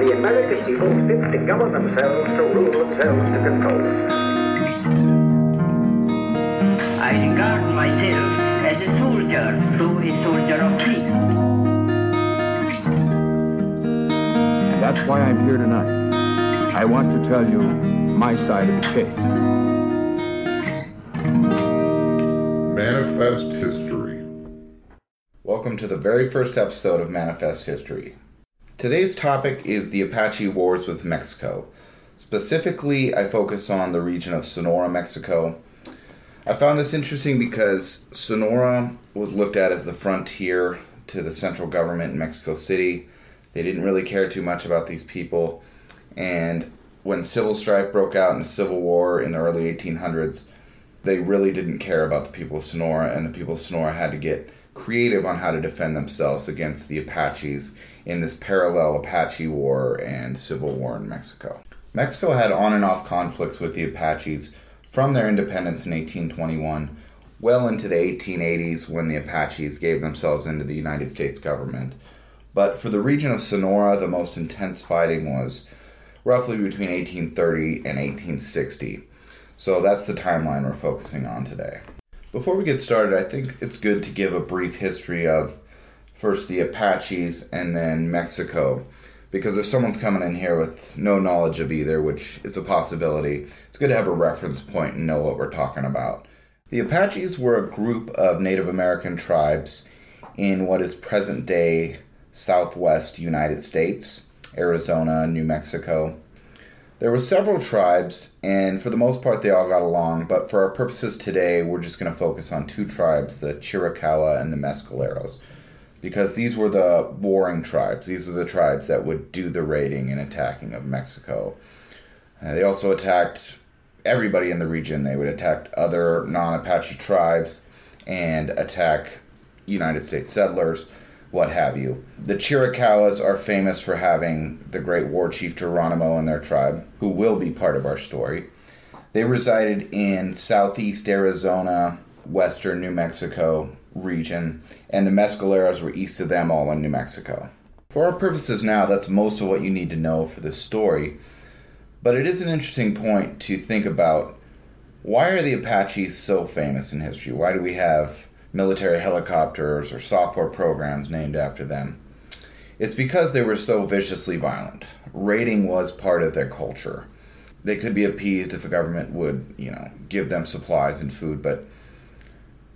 the American people fit to govern themselves, to rule themselves, to control themselves. I regard myself as a soldier, though a soldier of peace. And that's why I'm here tonight. I want to tell you my side of the case. Manifest History. Welcome to the very first episode of Manifest History. Today's topic is the Apache Wars with Mexico. Specifically, I focus on the region of Sonora, Mexico. I found this interesting because Sonora was looked at as the frontier to the central government in Mexico City. They didn't really care too much about these people. And when civil strife broke out in the Civil War in the early 1800s, they really didn't care about the people of Sonora, and the people of Sonora had to get creative on how to defend themselves against the Apaches in this parallel Apache War and Civil War in Mexico. Mexico had on and off conflicts with the Apaches from their independence in 1821 well into the 1880s when the Apaches gave themselves into the United States government. But for the region of Sonora, the most intense fighting was roughly between 1830 and 1860. So that's the timeline we're focusing on today. Before we get started, I think it's good to give a brief history of first the Apaches and then Mexico. Because if someone's coming in here with no knowledge of either, which is a possibility, it's good to have a reference point and know what we're talking about. The Apaches were a group of Native American tribes in what is present day southwest United States, Arizona, New Mexico. There were several tribes, and for the most part, they all got along. But for our purposes today, we're just going to focus on two tribes the Chiricahua and the Mescaleros because these were the warring tribes. These were the tribes that would do the raiding and attacking of Mexico. Uh, they also attacked everybody in the region. They would attack other non Apache tribes and attack United States settlers, what have you. The Chiricahuas are famous for having the great war chief Geronimo in their tribe, who will be part of our story. They resided in southeast Arizona, western New Mexico, region, and the Mescaleros were east of them, all in New Mexico. For our purposes now, that's most of what you need to know for this story, but it is an interesting point to think about why are the Apaches so famous in history? Why do we have military helicopters or software programs named after them? It's because they were so viciously violent. Raiding was part of their culture. They could be appeased if the government would, you know, give them supplies and food, but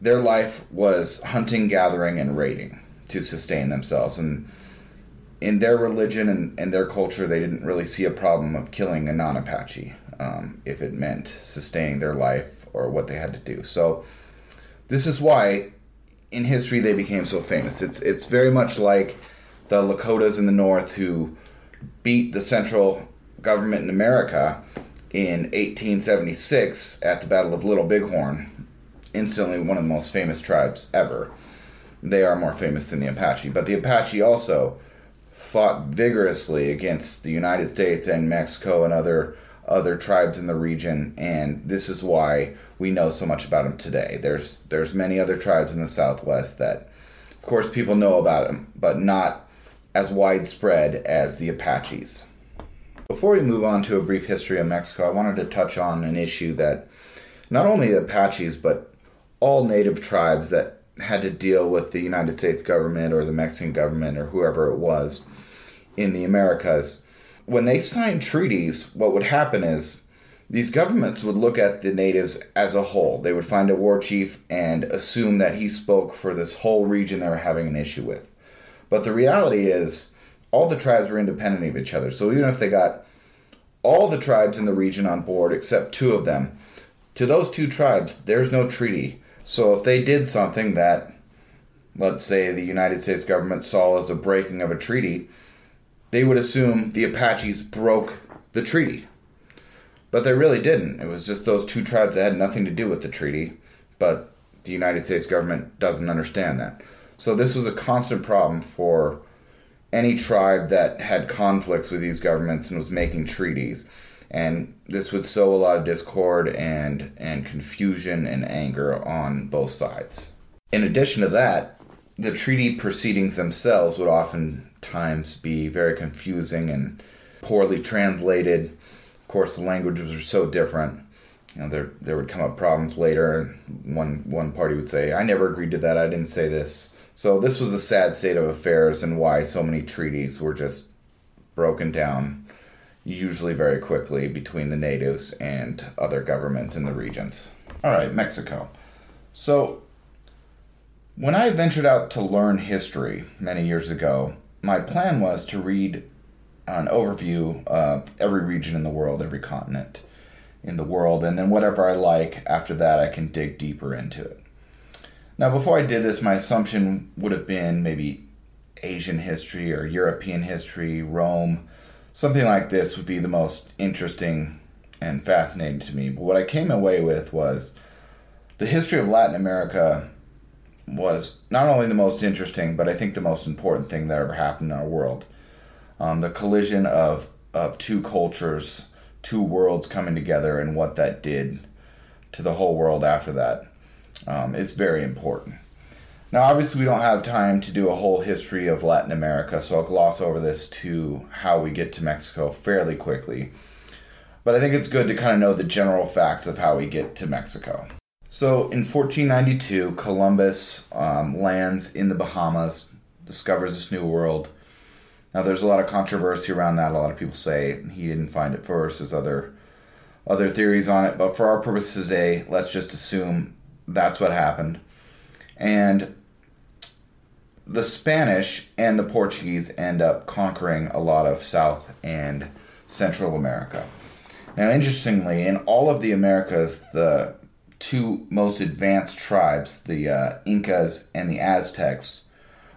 their life was hunting, gathering, and raiding to sustain themselves. And in their religion and, and their culture, they didn't really see a problem of killing a non Apache um, if it meant sustaining their life or what they had to do. So, this is why in history they became so famous. It's, it's very much like the Lakotas in the north who beat the central government in America in 1876 at the Battle of Little Bighorn instantly one of the most famous tribes ever. They are more famous than the Apache, but the Apache also fought vigorously against the United States and Mexico and other other tribes in the region, and this is why we know so much about them today. There's there's many other tribes in the Southwest that, of course, people know about them, but not as widespread as the Apaches. Before we move on to a brief history of Mexico, I wanted to touch on an issue that not only the Apaches but all native tribes that had to deal with the United States government or the Mexican government or whoever it was in the Americas. When they signed treaties, what would happen is these governments would look at the natives as a whole. They would find a war chief and assume that he spoke for this whole region they were having an issue with. But the reality is, all the tribes were independent of each other. So even if they got all the tribes in the region on board except two of them, to those two tribes, there's no treaty. So if they did something that, let's say, the United States government saw as a breaking of a treaty, they would assume the Apaches broke the treaty. But they really didn't. It was just those two tribes that had nothing to do with the treaty. But the United States government doesn't understand that. So this was a constant problem for any tribe that had conflicts with these governments and was making treaties and this would sow a lot of discord and and confusion and anger on both sides. In addition to that, the treaty proceedings themselves would oftentimes be very confusing and poorly translated. Of course, the languages are so different. You know, there there would come up problems later. One one party would say, "I never agreed to that. I didn't say this." So this was a sad state of affairs, and why so many treaties were just broken down, usually very quickly between the natives and other governments in the regions. All right, Mexico. So when I ventured out to learn history many years ago, my plan was to read an overview of every region in the world, every continent in the world, and then whatever I like after that, I can dig deeper into it. Now, before I did this, my assumption would have been maybe Asian history or European history, Rome, something like this would be the most interesting and fascinating to me. But what I came away with was the history of Latin America was not only the most interesting, but I think the most important thing that ever happened in our world. Um, the collision of, of two cultures, two worlds coming together, and what that did to the whole world after that um, is very important. Now, obviously, we don't have time to do a whole history of Latin America, so I'll gloss over this to how we get to Mexico fairly quickly. But I think it's good to kind of know the general facts of how we get to Mexico. So in 1492, Columbus um, lands in the Bahamas, discovers this new world. Now there's a lot of controversy around that. A lot of people say he didn't find it first. There's other other theories on it, but for our purposes today, let's just assume that's what happened. And the Spanish and the Portuguese end up conquering a lot of South and Central America. Now, interestingly, in all of the Americas, the two most advanced tribes, the uh, Incas and the Aztecs,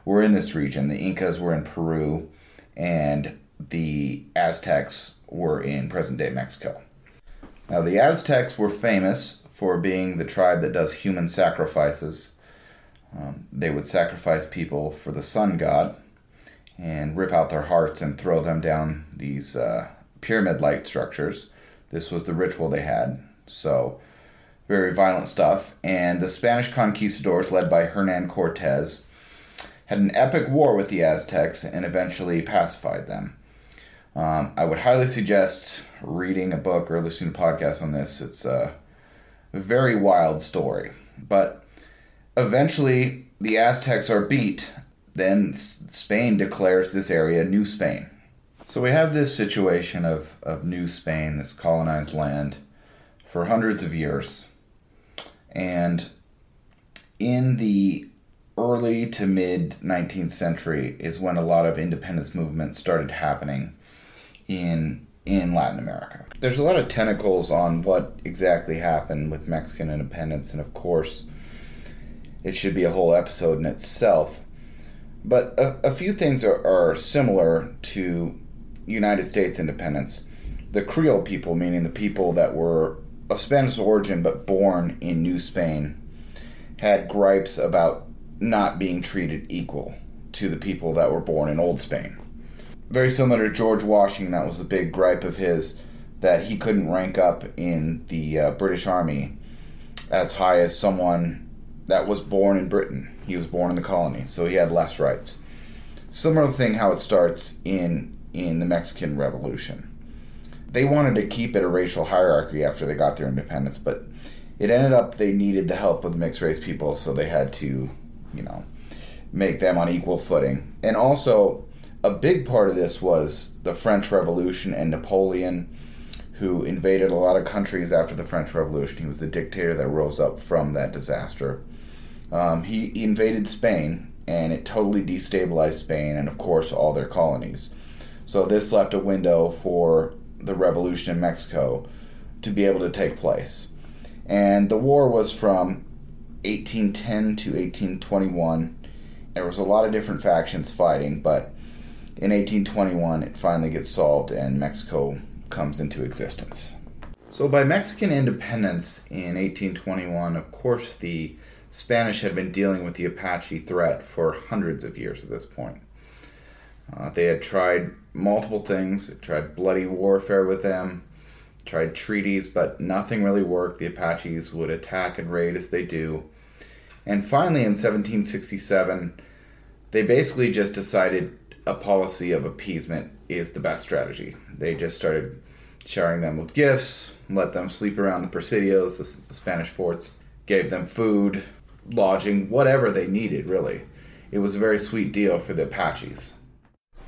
were in this region. The Incas were in Peru, and the Aztecs were in present day Mexico. Now, the Aztecs were famous for being the tribe that does human sacrifices. Um, they would sacrifice people for the sun god and rip out their hearts and throw them down these uh, pyramid like structures. This was the ritual they had. So, very violent stuff. And the Spanish conquistadors, led by Hernan Cortez, had an epic war with the Aztecs and eventually pacified them. Um, I would highly suggest reading a book or listening to podcasts on this. It's a very wild story. But eventually, the Aztecs are beat. Then Spain declares this area New Spain. So we have this situation of, of New Spain, this colonized land, for hundreds of years. And in the early to mid 19th century is when a lot of independence movements started happening in in Latin America. There's a lot of tentacles on what exactly happened with Mexican independence and of course it should be a whole episode in itself. But a, a few things are, are similar to United States independence. The Creole people, meaning the people that were of Spanish origin but born in New Spain, had gripes about not being treated equal to the people that were born in Old Spain. Very similar to George Washington, that was a big gripe of his that he couldn't rank up in the uh, British Army as high as someone that was born in Britain. He was born in the colony, so he had less rights. Similar thing how it starts in in the Mexican Revolution they wanted to keep it a racial hierarchy after they got their independence, but it ended up they needed the help of mixed race people, so they had to, you know, make them on equal footing. And also, a big part of this was the French Revolution and Napoleon, who invaded a lot of countries after the French Revolution. He was the dictator that rose up from that disaster. Um, he, he invaded Spain, and it totally destabilized Spain and, of course, all their colonies. So this left a window for the revolution in Mexico to be able to take place. And the war was from 1810 to 1821. There was a lot of different factions fighting, but in 1821 it finally gets solved and Mexico comes into existence. So by Mexican independence in 1821, of course the Spanish had been dealing with the Apache threat for hundreds of years at this point. Uh, they had tried multiple things, tried bloody warfare with them, tried treaties, but nothing really worked. The Apaches would attack and raid as they do. And finally, in 1767, they basically just decided a policy of appeasement is the best strategy. They just started showering them with gifts, let them sleep around the presidios, the Spanish forts, gave them food, lodging, whatever they needed, really. It was a very sweet deal for the Apaches.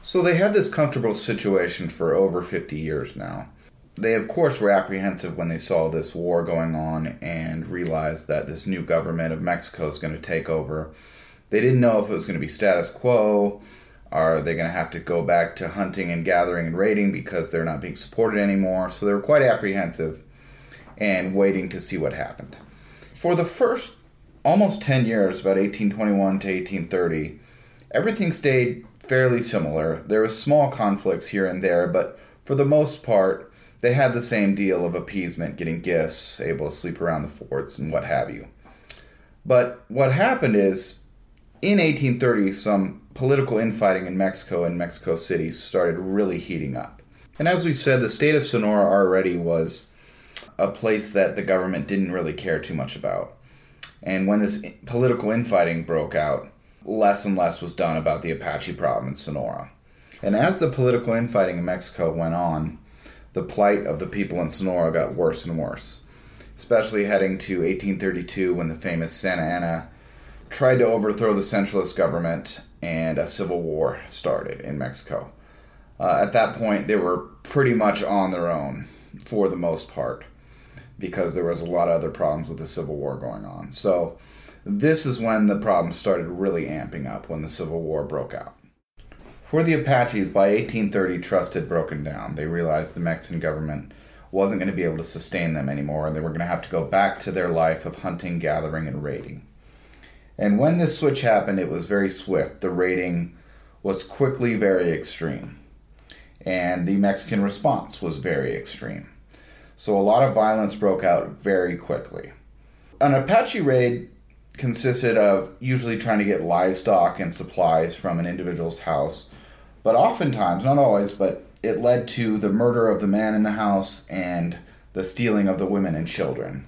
So they had this comfortable situation for over 50 years now. They, of course, were apprehensive when they saw this war going on and realized that this new government of Mexico is going to take over. They didn't know if it was going to be status quo. Are they going to have to go back to hunting and gathering and raiding because they're not being supported anymore? So they were quite apprehensive and waiting to see what happened. For the first almost 10 years, about 1821 to 1830, everything stayed fairly similar. There were small conflicts here and there, but for the most part, they had the same deal of appeasement, getting gifts, able to sleep around the forts, and what have you. But what happened is, in 1830, some political infighting in Mexico and Mexico City started really heating up. And as we said, the state of Sonora already was a place that the government didn't really care too much about. And when this political infighting broke out, less and less was done about the Apache problem in Sonora. And as the political infighting in Mexico went on, the plight of the people in Sonora got worse and worse, especially heading to 1832 when the famous Santa Anna tried to overthrow the centralist government and a civil war started in Mexico. Uh, at that point, they were pretty much on their own for the most part because there was a lot of other problems with the Civil War going on. So, this is when the problem started really amping up when the Civil War broke out. For the Apaches, by 1830, trust had broken down. They realized the Mexican government wasn't going to be able to sustain them anymore, and they were going to have to go back to their life of hunting, gathering, and raiding. And when this switch happened, it was very swift. The raiding was quickly very extreme, and the Mexican response was very extreme. So a lot of violence broke out very quickly. An Apache raid consisted of usually trying to get livestock and supplies from an individual's house but oftentimes, not always, but it led to the murder of the man in the house and the stealing of the women and children.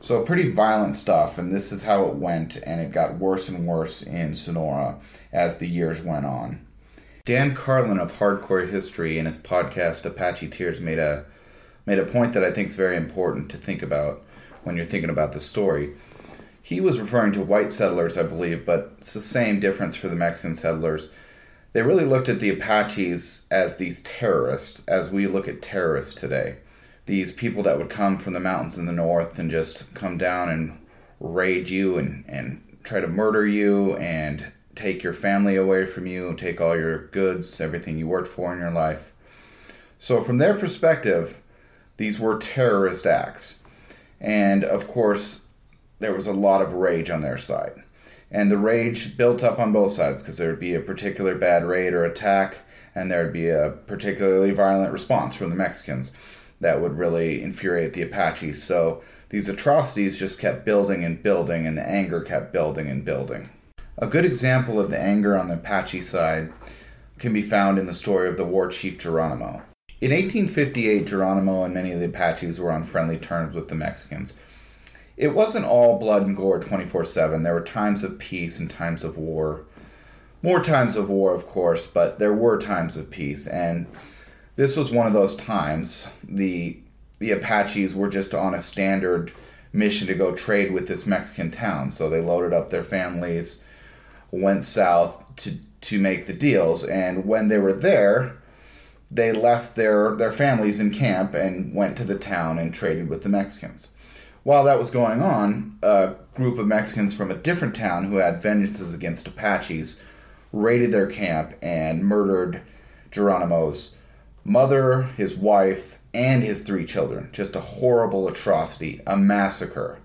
So, pretty violent stuff, and this is how it went, and it got worse and worse in Sonora as the years went on. Dan Carlin of Hardcore History in his podcast Apache Tears made a made a point that I think is very important to think about when you're thinking about the story. He was referring to white settlers, I believe, but it's the same difference for the Mexican settlers they really looked at the Apaches as these terrorists, as we look at terrorists today. These people that would come from the mountains in the north and just come down and raid you and, and try to murder you and take your family away from you, take all your goods, everything you worked for in your life. So, from their perspective, these were terrorist acts. And of course, there was a lot of rage on their side and the rage built up on both sides because there would be a particular bad raid or attack, and there would be a particularly violent response from the Mexicans that would really infuriate the Apaches. So these atrocities just kept building and building, and the anger kept building and building. A good example of the anger on the Apache side can be found in the story of the war chief Geronimo. In 1858, Geronimo and many of the Apaches were on friendly terms with the Mexicans it wasn't all blood and gore 24 7. There were times of peace and times of war. More times of war, of course, but there were times of peace. And this was one of those times. The, the Apaches were just on a standard mission to go trade with this Mexican town. So they loaded up their families, went south to, to make the deals. And when they were there, they left their, their families in camp and went to the town and traded with the Mexicans. While that was going on, a group of Mexicans from a different town who had vengeances against Apaches raided their camp and murdered Geronimo's mother, his wife, and his three children. Just a horrible atrocity, a massacre.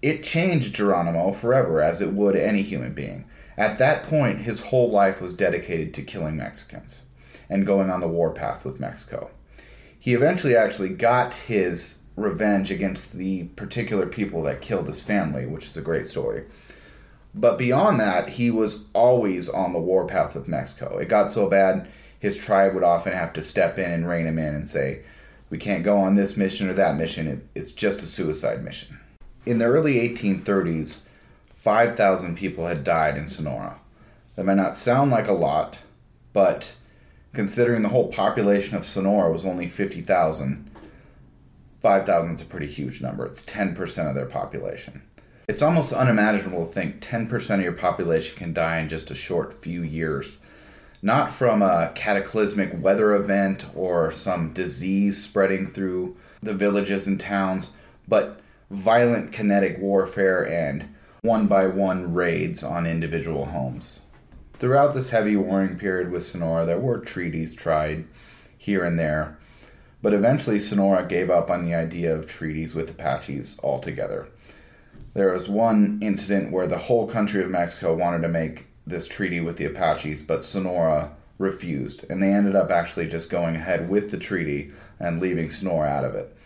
It changed Geronimo forever, as it would any human being. At that point, his whole life was dedicated to killing Mexicans and going on the warpath with Mexico. He eventually actually got his revenge against the particular people that killed his family, which is a great story. But beyond that, he was always on the warpath with Mexico. It got so bad, his tribe would often have to step in and rein him in and say, We can't go on this mission or that mission. It, it's just a suicide mission. In the early 1830s, 5,000 people had died in Sonora. That might not sound like a lot, but considering the whole population of Sonora was only 50,000, 5,000 is a pretty huge number. It's 10% of their population. It's almost unimaginable to think 10% of your population can die in just a short few years. Not from a cataclysmic weather event or some disease spreading through the villages and towns, but violent kinetic warfare and one by one raids on individual homes. Throughout this heavy warring period with Sonora, there were treaties tried here and there, but eventually Sonora gave up on the idea of treaties with Apaches altogether. There was one incident where the whole country of Mexico wanted to make this treaty with the Apaches, but Sonora refused, and they ended up actually just going ahead with the treaty and leaving Sonora out of it.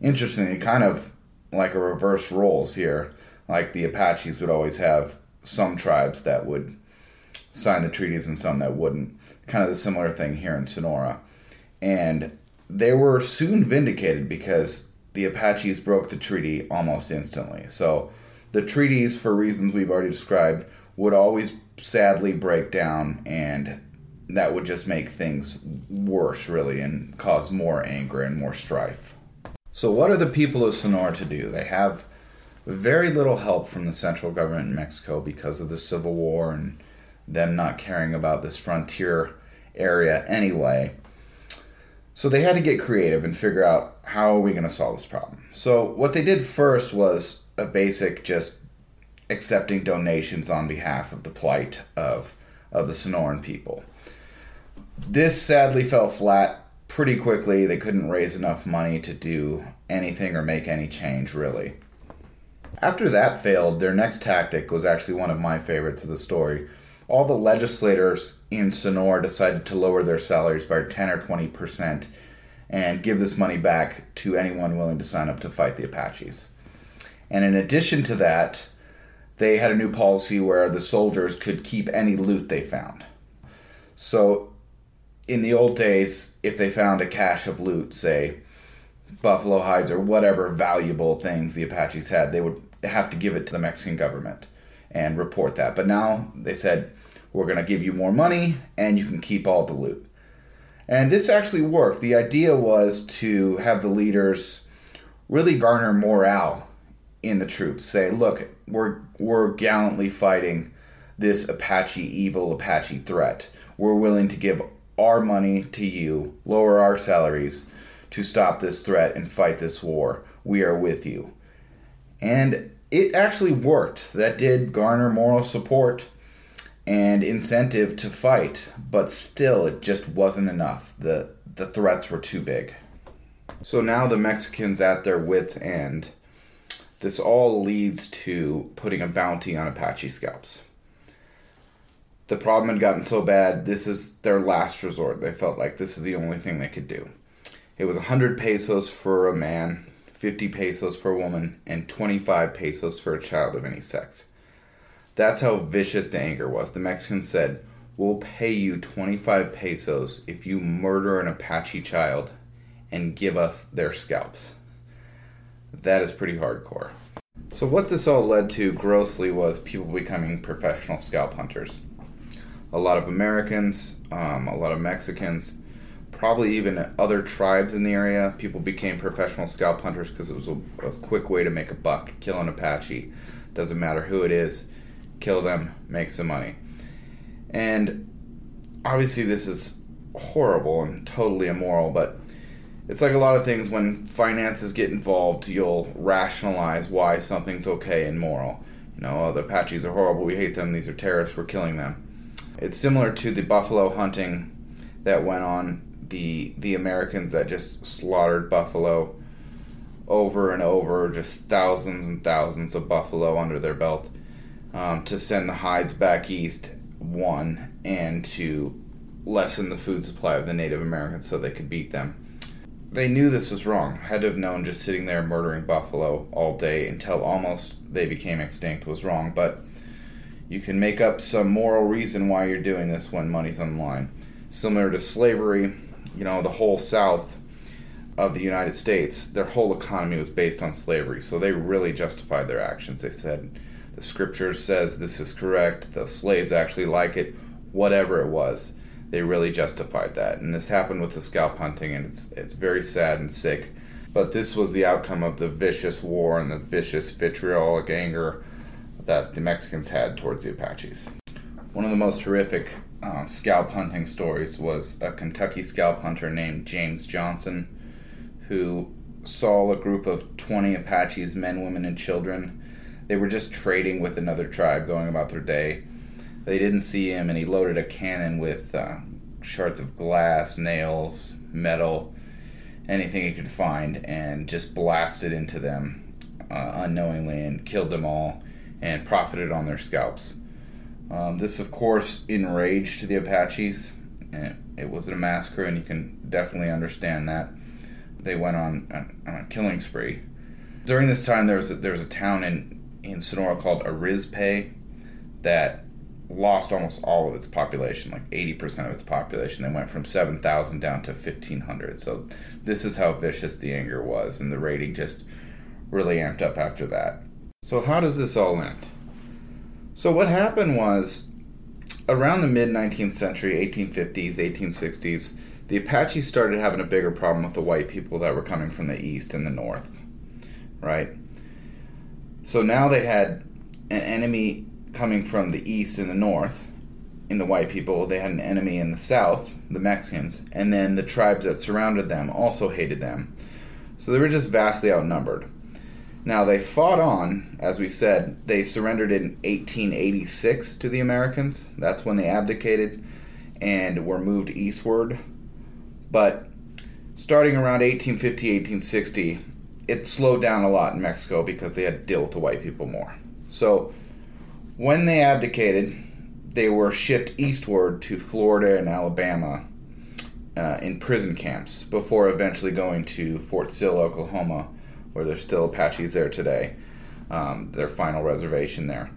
Interestingly, kind of like a reverse roles here. Like the Apaches would always have some tribes that would sign the treaties and some that wouldn't. Kind of the similar thing here in Sonora. And they were soon vindicated because the Apaches broke the treaty almost instantly. So the treaties, for reasons we've already described, would always sadly break down, and that would just make things worse, really, and cause more anger and more strife. So, what are the people of Sonora to do? They have very little help from the central government in Mexico because of the Civil War and them not caring about this frontier area anyway. So they had to get creative and figure out how are we going to solve this problem. So what they did first was a basic just accepting donations on behalf of the plight of of the Sonoran people. This sadly fell flat pretty quickly. They couldn't raise enough money to do anything or make any change really. After that failed, their next tactic was actually one of my favorites of the story. All the legislators in Sonora decided to lower their salaries by 10 or 20 percent and give this money back to anyone willing to sign up to fight the Apaches. And in addition to that, they had a new policy where the soldiers could keep any loot they found. So, in the old days, if they found a cache of loot, say buffalo hides or whatever valuable things the Apaches had, they would have to give it to the Mexican government and report that. But now they said, we're going to give you more money and you can keep all the loot. And this actually worked. The idea was to have the leaders really garner morale in the troops. Say, look, we're we're gallantly fighting this Apache evil Apache threat. We're willing to give our money to you, lower our salaries to stop this threat and fight this war. We are with you. And it actually worked. That did garner moral support and incentive to fight, but still it just wasn't enough. The the threats were too big. So now the Mexicans at their wits end. This all leads to putting a bounty on Apache scalps. The problem had gotten so bad, this is their last resort. They felt like this is the only thing they could do. It was 100 pesos for a man, 50 pesos for a woman, and 25 pesos for a child of any sex. That's how vicious the anger was. The Mexicans said, We'll pay you 25 pesos if you murder an Apache child and give us their scalps. That is pretty hardcore. So, what this all led to grossly was people becoming professional scalp hunters. A lot of Americans, um, a lot of Mexicans, probably even other tribes in the area, people became professional scalp hunters because it was a, a quick way to make a buck. Kill an Apache. Doesn't matter who it is kill them, make some money. And obviously, this is horrible and totally immoral, but it's like a lot of things when finances get involved, you'll rationalize why something's okay and moral. You know, oh, the Apaches are horrible, we hate them, these are terrorists, we're killing them. It's similar to the buffalo hunting that went on, the the Americans that just slaughtered buffalo over and over, just thousands and thousands of buffalo under their belt um, to send the hides back east, one, and to lessen the food supply of the Native Americans so they could beat them. They knew this was wrong, had to have known just sitting there murdering buffalo all day until almost they became extinct was wrong, but you can make up some moral reason why you're doing this when money's on the line. Similar to slavery, you know, the whole South of the United States, their whole economy was based on slavery, so they really justified their actions. They said, the scripture says this is correct, the slaves actually like it, whatever it was. They really justified that. And this happened with the scalp hunting, and it's, it's very sad and sick. But this was the outcome of the vicious war and the vicious vitriolic anger that the Mexicans had towards the Apaches. One of the most horrific um, scalp hunting stories was a Kentucky scalp hunter named James Johnson, who saw a group of 20 Apaches, men, women, and children. They were just trading with another tribe, going about their day. They didn't see him, and he loaded a cannon with uh, shards of glass, nails, metal, anything he could find, and just blasted into them uh, unknowingly and killed them all and profited on their scalps. Um, this, of course, enraged the Apaches. And it was a massacre, and you can definitely understand that. They went on a, on a killing spree. During this time, there was a, there was a town in in Sonora called Arizpe that lost almost all of its population, like 80% of its population. They went from 7,000 down to 1,500. So this is how vicious the anger was, and the rating just really amped up after that. So, how does this all end? So, what happened was around the mid 19th century, 1850s, 1860s, the Apaches started having a bigger problem with the white people that were coming from the east and the north, right? So now they had an enemy coming from the east and the north in the white people. They had an enemy in the south, the Mexicans, and then the tribes that surrounded them also hated them. So they were just vastly outnumbered. Now they fought on, as we said, they surrendered in 1886 to the Americans. That's when they abdicated and were moved eastward. But starting around 1850, 1860, it slowed down a lot in Mexico because they had to deal with the white people more. So when they abdicated, they were shipped eastward to Florida and Alabama uh, in prison camps before eventually going to Fort Sill, Oklahoma where there's still Apaches there today, um, their final reservation there.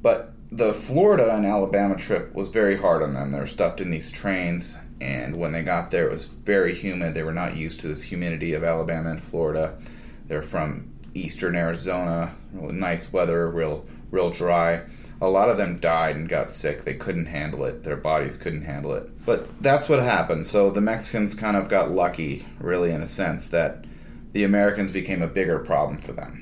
But the Florida and Alabama trip was very hard on them. They were stuffed in these trains, and when they got there, it was very humid. They were not used to this humidity of Alabama and Florida. They're from eastern Arizona, nice weather, real real dry. A lot of them died and got sick. They couldn't handle it. Their bodies couldn't handle it. But that's what happened. So the Mexicans kind of got lucky, really, in a sense, that the Americans became a bigger problem for them.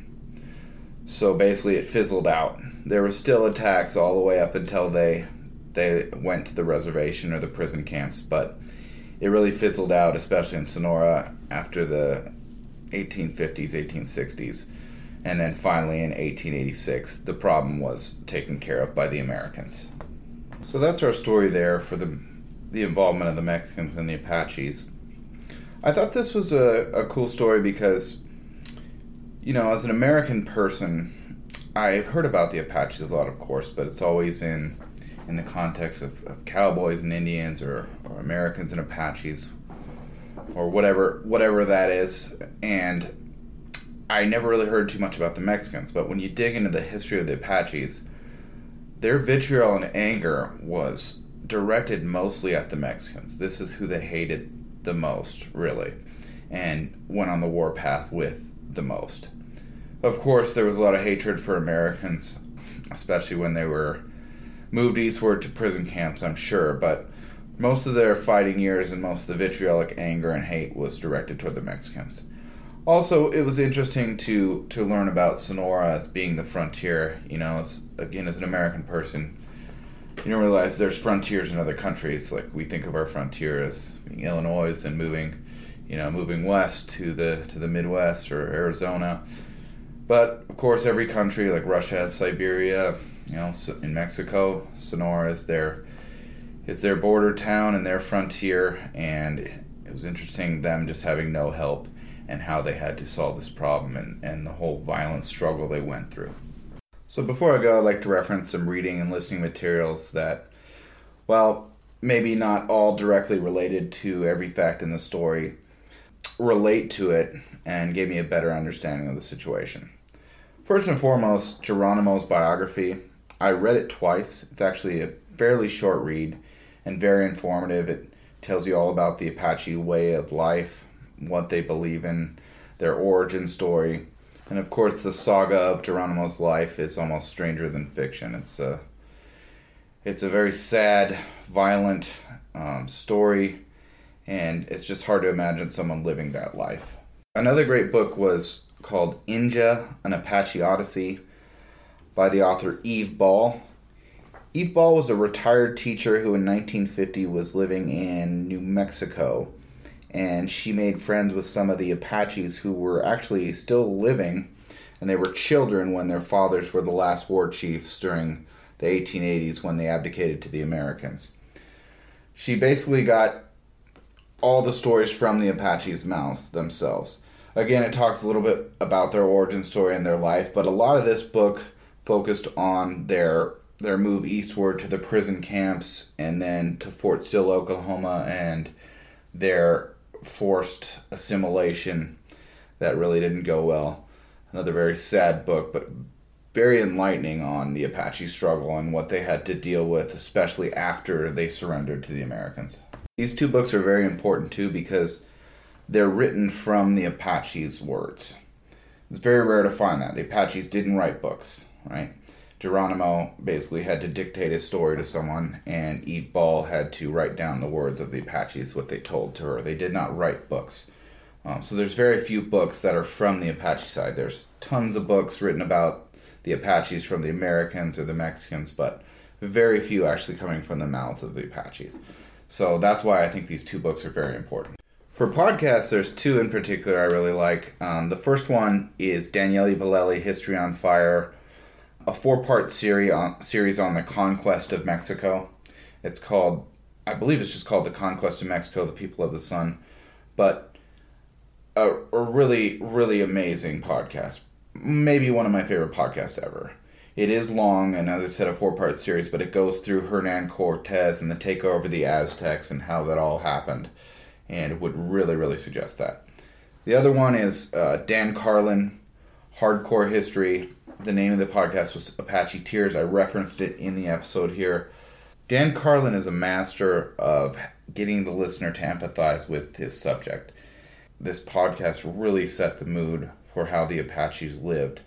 So basically, it fizzled out. There were still attacks all the way up until they they went to the reservation or the prison camps, but it really fizzled out, especially in Sonora after the 1850s, 1860s. And then finally in 1886, the problem was taken care of by the Americans. So that's our story there for the, the involvement of the Mexicans and the Apaches. I thought this was a, a cool story because, you know, as an American person, I've heard about the Apaches a lot, of course, but it's always in in the context of, of cowboys and Indians or, or Americans and Apaches or whatever whatever that is. And I never really heard too much about the Mexicans, but when you dig into the history of the Apaches, their vitriol and anger was directed mostly at the Mexicans. This is who they hated the most, really, and went on the war path with the most. Of course, there was a lot of hatred for Americans, especially when they were moved eastward to prison camps, I'm sure, but most of their fighting years and most of the vitriolic anger and hate was directed toward the Mexicans. Also, it was interesting to to learn about Sonora as being the frontier. You know, as, again, as an American person, you don't realize there's frontiers in other countries. Like we think of our frontier as being Illinois and moving, you know, moving west to the to the Midwest or Arizona. But of course, every country like Russia has Siberia. You know, in Mexico, Sonora is their is their border town and their frontier, and it was interesting them just having no help and how they had to solve this problem and, and the whole violent struggle they went through. So before I go, I'd like to reference some reading and listening materials that, well, maybe not all directly related to every fact in the story, relate to it and give me a better understanding of the situation. First and foremost, Geronimo's biography. I read it twice. It's actually a fairly short read and very informative. It tells you all about the Apache way of life, what they believe in, their origin story, And of course, the saga of Geronimo's life is almost stranger than fiction. It's a, it's a very sad, violent um, story, and it's just hard to imagine someone living that life. Another great book was called Indeh, an Apache Odyssey by the author Eve Ball. Eve Ball was a retired teacher who in 1950 was living in New Mexico and she made friends with some of the Apaches who were actually still living and they were children when their fathers were the last war chiefs during the 1880s when they abdicated to the Americans. She basically got all the stories from the Apaches' mouths themselves. Again, it talks a little bit about their origin story and their life, but a lot of this book focused on their their move eastward to the prison camps and then to Fort Sill, Oklahoma, and their forced assimilation that really didn't go well. Another very sad book, but very enlightening on the Apache struggle and what they had to deal with, especially after they surrendered to the Americans. These two books are very important too because they're written from the Apaches' words. It's very rare to find that. The Apaches didn't write books, right? Geronimo basically had to dictate his story to someone, and Eve Ball had to write down the words of the Apaches, what they told to her. They did not write books. Um, so there's very few books that are from the Apache side. There's tons of books written about the Apaches from the Americans or the Mexicans, but very few actually coming from the mouth of the Apaches. So that's why I think these two books are very important. For podcasts, there's two in particular I really like. Um, the first one is Daniele Bolelli, History on Fire a four part series on, series on the conquest of Mexico. It's called, I believe it's just called The Conquest of Mexico, The People of the Sun. But a, a really, really amazing podcast. Maybe one of my favorite podcasts ever. It is long, and as I said, a four part series, but it goes through Hernan Cortez and the takeover of the Aztecs and how that all happened. And would really, really suggest that. The other one is uh, Dan Carlin, Hardcore History the name of the podcast was Apache Tears. I referenced it in the episode here. Dan Carlin is a master of getting the listener to empathize with his subject. This podcast really set the mood for how the Apaches lived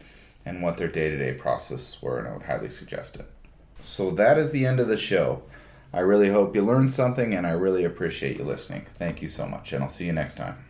and what their day to day processes were, and I would highly suggest it. So that is the end of the show. I really hope you learned something, and I really appreciate you listening. Thank you so much, and I'll see you next time.